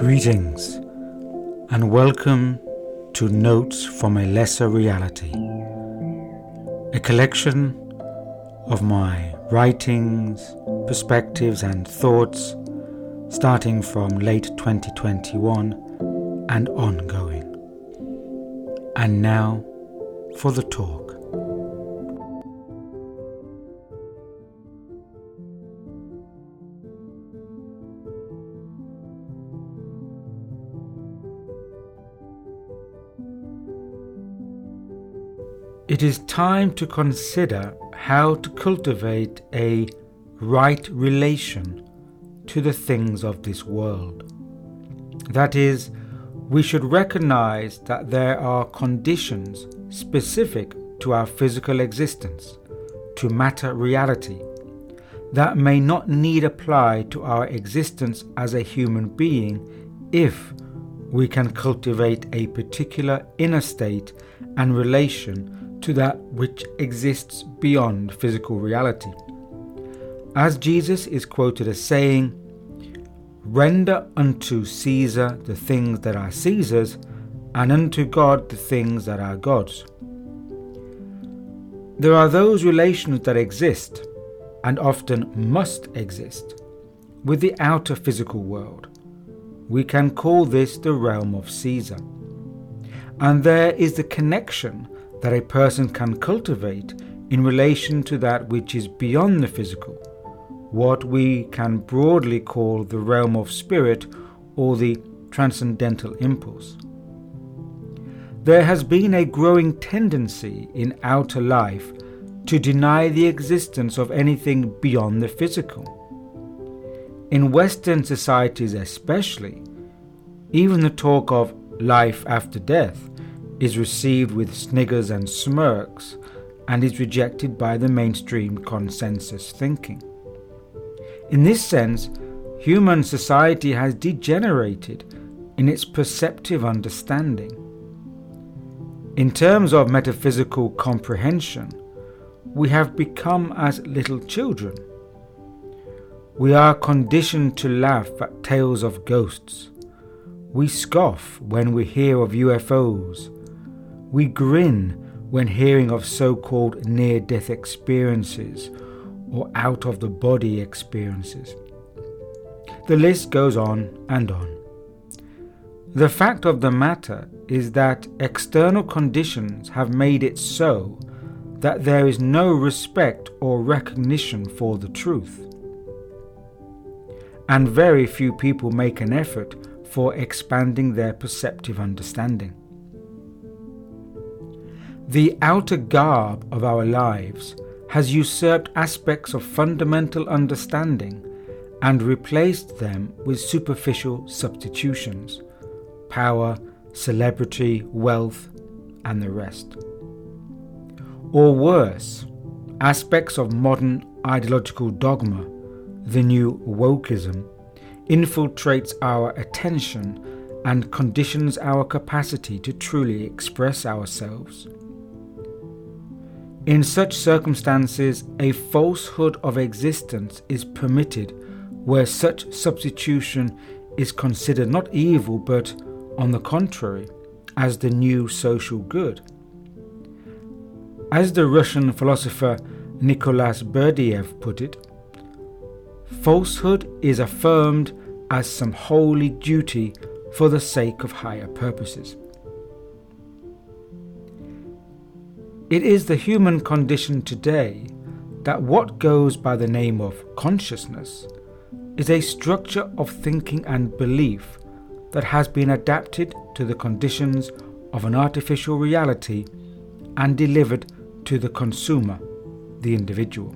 Greetings and welcome to Notes from a Lesser Reality, a collection of my writings, perspectives, and thoughts starting from late 2021 and ongoing. And now for the talk. It is time to consider how to cultivate a right relation to the things of this world. That is, we should recognize that there are conditions specific to our physical existence, to matter reality, that may not need apply to our existence as a human being if we can cultivate a particular inner state and relation to that which exists beyond physical reality. As Jesus is quoted as saying, Render unto Caesar the things that are Caesar's, and unto God the things that are God's. There are those relations that exist, and often must exist, with the outer physical world. We can call this the realm of Caesar. And there is the connection that a person can cultivate in relation to that which is beyond the physical, what we can broadly call the realm of spirit or the transcendental impulse. There has been a growing tendency in outer life to deny the existence of anything beyond the physical. In Western societies, especially, even the talk of life after death is received with sniggers and smirks and is rejected by the mainstream consensus thinking. In this sense, human society has degenerated in its perceptive understanding. In terms of metaphysical comprehension, we have become as little children. We are conditioned to laugh at tales of ghosts. We scoff when we hear of UFOs we grin when hearing of so called near death experiences or out of the body experiences. The list goes on and on. The fact of the matter is that external conditions have made it so that there is no respect or recognition for the truth. And very few people make an effort for expanding their perceptive understanding. The outer garb of our lives has usurped aspects of fundamental understanding and replaced them with superficial substitutions power, celebrity, wealth, and the rest. Or worse, aspects of modern ideological dogma, the new wokeism, infiltrates our attention and conditions our capacity to truly express ourselves. In such circumstances, a falsehood of existence is permitted where such substitution is considered not evil but, on the contrary, as the new social good. As the Russian philosopher Nicholas Berdyaev put it, falsehood is affirmed as some holy duty for the sake of higher purposes. It is the human condition today that what goes by the name of consciousness is a structure of thinking and belief that has been adapted to the conditions of an artificial reality and delivered to the consumer, the individual.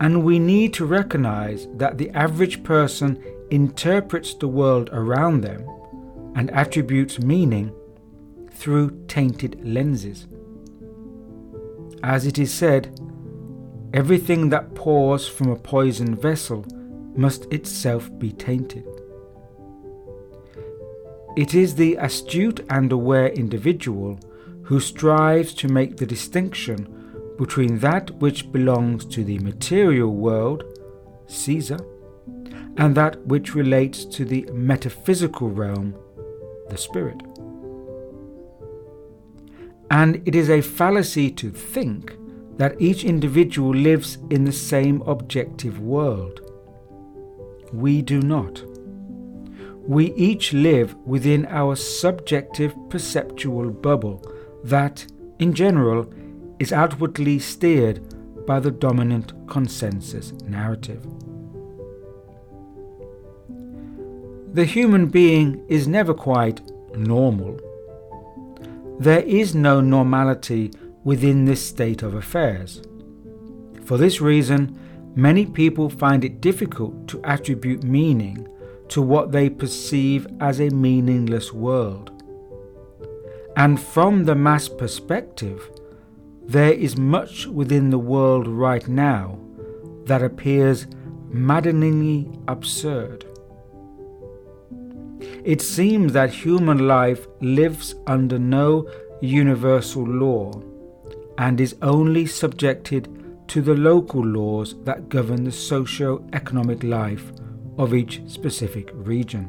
And we need to recognize that the average person interprets the world around them and attributes meaning through tainted lenses. As it is said, everything that pours from a poisoned vessel must itself be tainted. It is the astute and aware individual who strives to make the distinction between that which belongs to the material world, Caesar, and that which relates to the metaphysical realm, the spirit. And it is a fallacy to think that each individual lives in the same objective world. We do not. We each live within our subjective perceptual bubble that, in general, is outwardly steered by the dominant consensus narrative. The human being is never quite normal. There is no normality within this state of affairs. For this reason, many people find it difficult to attribute meaning to what they perceive as a meaningless world. And from the mass perspective, there is much within the world right now that appears maddeningly absurd. It seems that human life lives under no universal law and is only subjected to the local laws that govern the socio economic life of each specific region.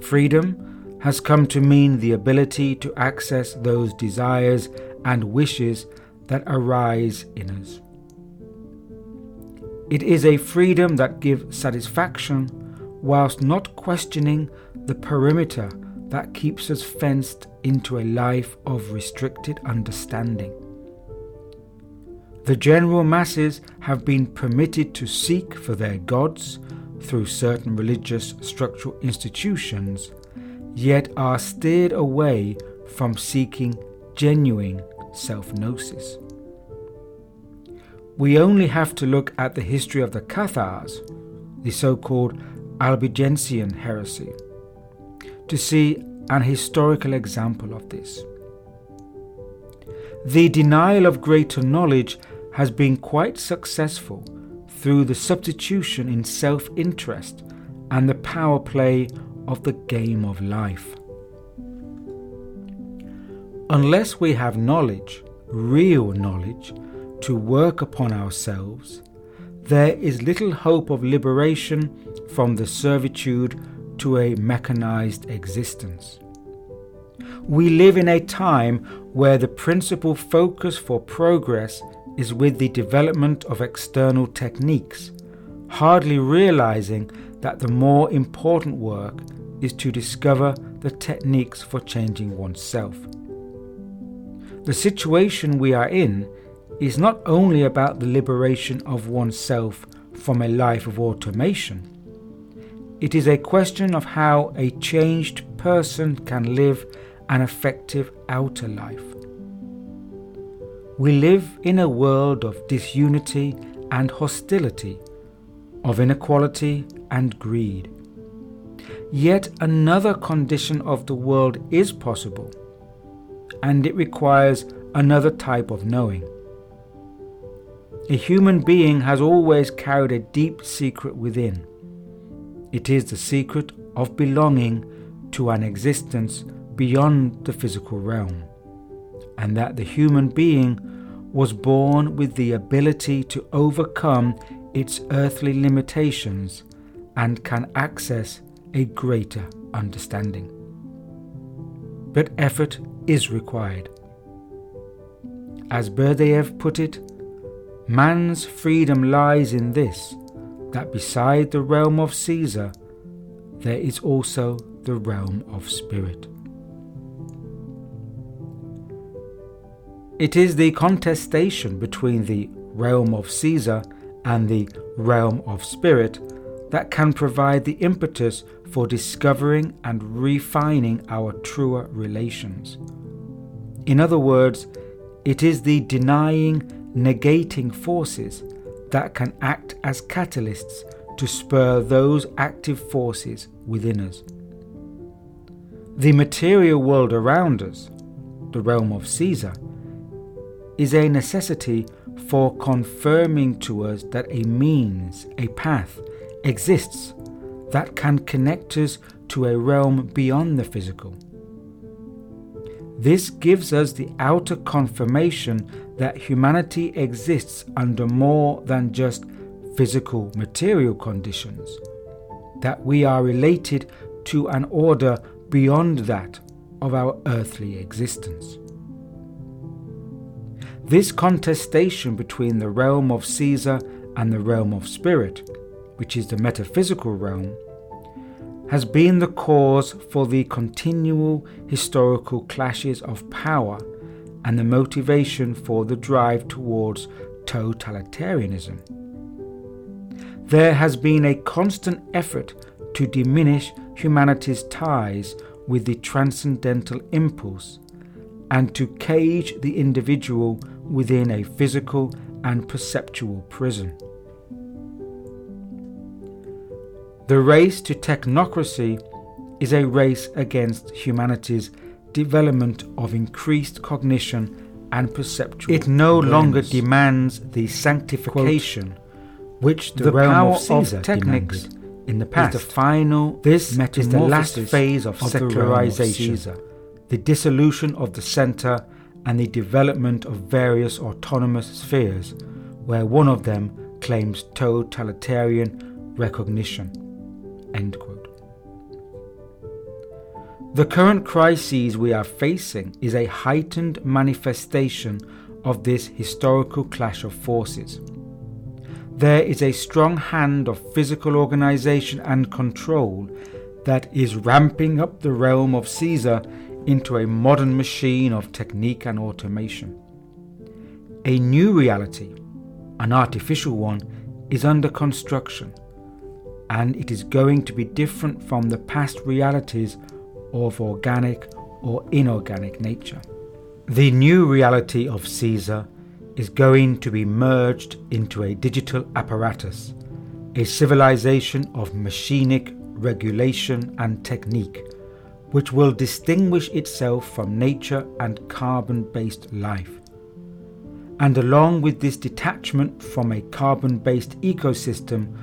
Freedom has come to mean the ability to access those desires and wishes that arise in us. It is a freedom that gives satisfaction whilst not questioning the perimeter that keeps us fenced into a life of restricted understanding. The general masses have been permitted to seek for their gods through certain religious structural institutions, yet are steered away from seeking genuine self gnosis. We only have to look at the history of the Cathars, the so called Albigensian heresy, to see an historical example of this. The denial of greater knowledge has been quite successful through the substitution in self interest and the power play of the game of life. Unless we have knowledge, real knowledge, to work upon ourselves, there is little hope of liberation from the servitude to a mechanized existence. We live in a time where the principal focus for progress is with the development of external techniques, hardly realizing that the more important work is to discover the techniques for changing oneself. The situation we are in is not only about the liberation of oneself from a life of automation, it is a question of how a changed person can live an effective outer life. We live in a world of disunity and hostility, of inequality and greed. Yet another condition of the world is possible, and it requires another type of knowing. A human being has always carried a deep secret within. It is the secret of belonging to an existence beyond the physical realm, and that the human being was born with the ability to overcome its earthly limitations and can access a greater understanding. But effort is required. As Berdyaev put it, Man's freedom lies in this that beside the realm of Caesar, there is also the realm of spirit. It is the contestation between the realm of Caesar and the realm of spirit that can provide the impetus for discovering and refining our truer relations. In other words, it is the denying negating forces that can act as catalysts to spur those active forces within us. The material world around us, the realm of Caesar, is a necessity for confirming to us that a means, a path, exists that can connect us to a realm beyond the physical. This gives us the outer confirmation that humanity exists under more than just physical material conditions, that we are related to an order beyond that of our earthly existence. This contestation between the realm of Caesar and the realm of spirit, which is the metaphysical realm, has been the cause for the continual historical clashes of power and the motivation for the drive towards totalitarianism. There has been a constant effort to diminish humanity's ties with the transcendental impulse and to cage the individual within a physical and perceptual prison. The race to technocracy is a race against humanity's development of increased cognition and perceptual. It no longer demands the sanctification Quote, which the, the realm of, Caesar of techniques in the past. Is the final this is the last phase of, of secularization, the, the dissolution of the center and the development of various autonomous spheres, where one of them claims totalitarian recognition. End quote. The current crises we are facing is a heightened manifestation of this historical clash of forces. There is a strong hand of physical organization and control that is ramping up the realm of Caesar into a modern machine of technique and automation. A new reality, an artificial one, is under construction and it is going to be different from the past realities of organic or inorganic nature. The new reality of Caesar is going to be merged into a digital apparatus, a civilization of machinic regulation and technique, which will distinguish itself from nature and carbon based life. And along with this detachment from a carbon based ecosystem,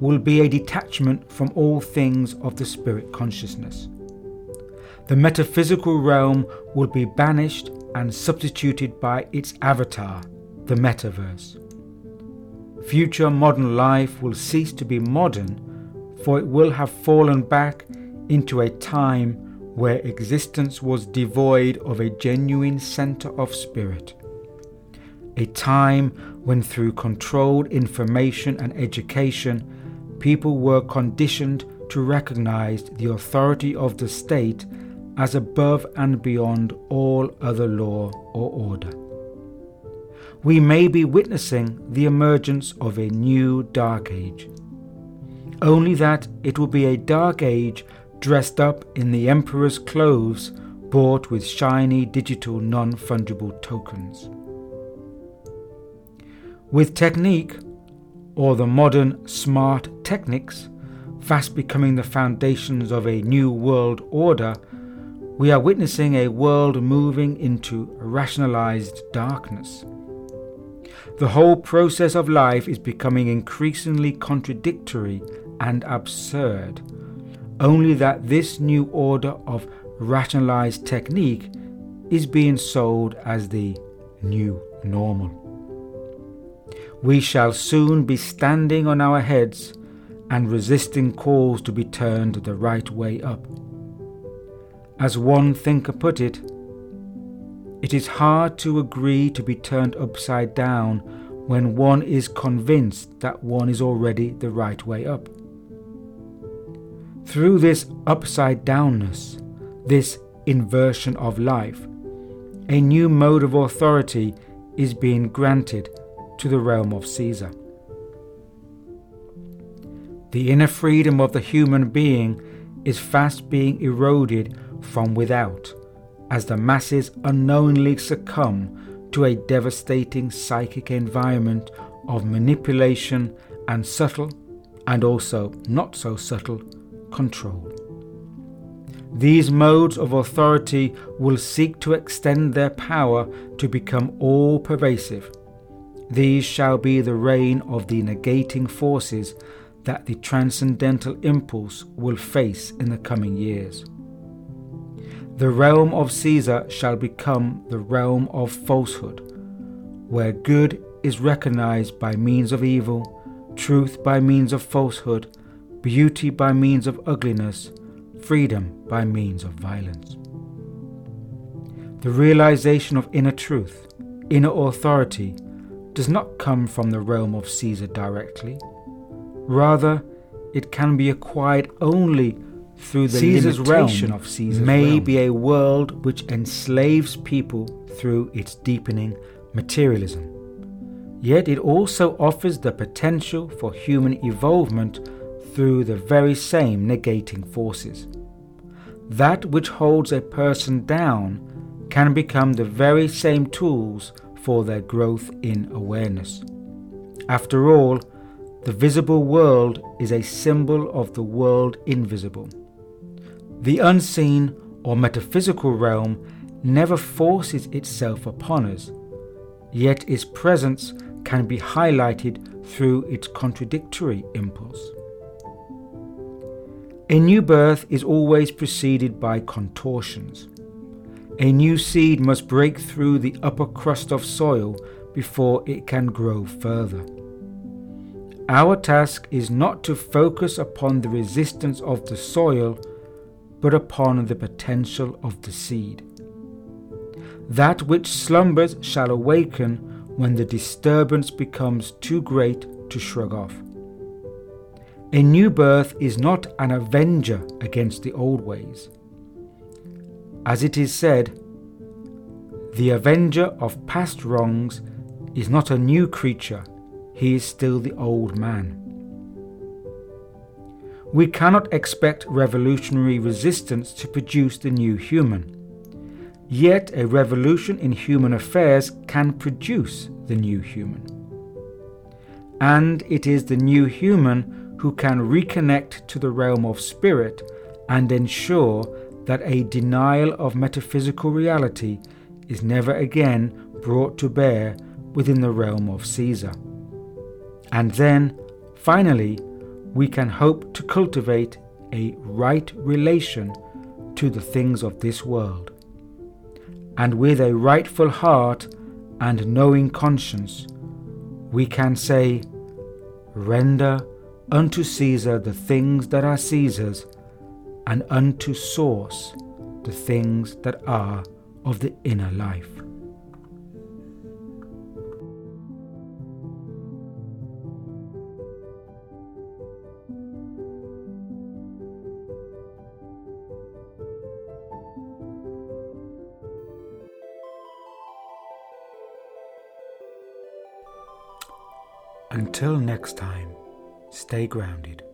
will be a detachment from all things of the spirit consciousness. The metaphysical realm will be banished and substituted by its avatar, the metaverse. Future modern life will cease to be modern, for it will have fallen back into a time where existence was devoid of a genuine centre of spirit. A time when, through controlled information and education, people were conditioned to recognize the authority of the state as above and beyond all other law or order. We may be witnessing the emergence of a new dark age. Only that it will be a dark age dressed up in the emperor's clothes bought with shiny digital non fungible tokens. With technique, or the modern smart techniques, fast becoming the foundations of a new world order, we are witnessing a world moving into rationalized darkness. The whole process of life is becoming increasingly contradictory and absurd, only that this new order of rationalized technique is being sold as the new normal we shall soon be standing on our heads and resisting calls to be turned the right way up. As one thinker put it, it is hard to agree to be turned upside down when one is convinced that one is already the right way up. Through this upside downness, this inversion of life, a new mode of authority is being granted to the realm of Caesar. The inner freedom of the human being is fast being eroded from without as the masses unknowingly succumb to a devastating psychic environment of manipulation and subtle, and also not so subtle, control. These modes of authority will seek to extend their power to become all pervasive these shall be the reign of the negating forces that the transcendental impulse will face in the coming years. The realm of Caesar shall become the realm of falsehood, where good is recognized by means of evil, truth by means of falsehood, beauty by means of ugliness, freedom by means of violence. The realization of inner truth, inner authority, does not come from the realm of Caesar directly. Rather, it can be acquired only through the Caesar's limitation realm of Caesar's may realm. be a world which enslaves people through its deepening materialism. Yet it also offers the potential for human evolvement through the very same negating forces. That which holds a person down can become the very same tools for their growth in awareness. After all, the visible world is a symbol of the world invisible. The unseen or metaphysical realm never forces itself upon us, yet its presence can be highlighted through its contradictory impulse. A new birth is always preceded by contortions. A new seed must break through the upper crust of soil before it can grow further. Our task is not to focus upon the resistance of the soil but upon the potential of the seed. That which slumbers shall awaken when the disturbance becomes too great to shrug off. A new birth is not an avenger against the old ways. As it is said, the avenger of past wrongs is not a new creature, he is still the old man. We cannot expect revolutionary resistance to produce the new human. Yet a revolution in human affairs can produce the new human. And it is the new human who can reconnect to the realm of spirit and ensure that a denial of metaphysical reality is never again brought to bear within the realm of Caesar. And then, finally, we can hope to cultivate a right relation to the things of this world. And with a rightful heart and knowing conscience, we can say, Render unto Caesar the things that are Caesar's, and unto Source the things that are of the inner life. Until next time, stay grounded.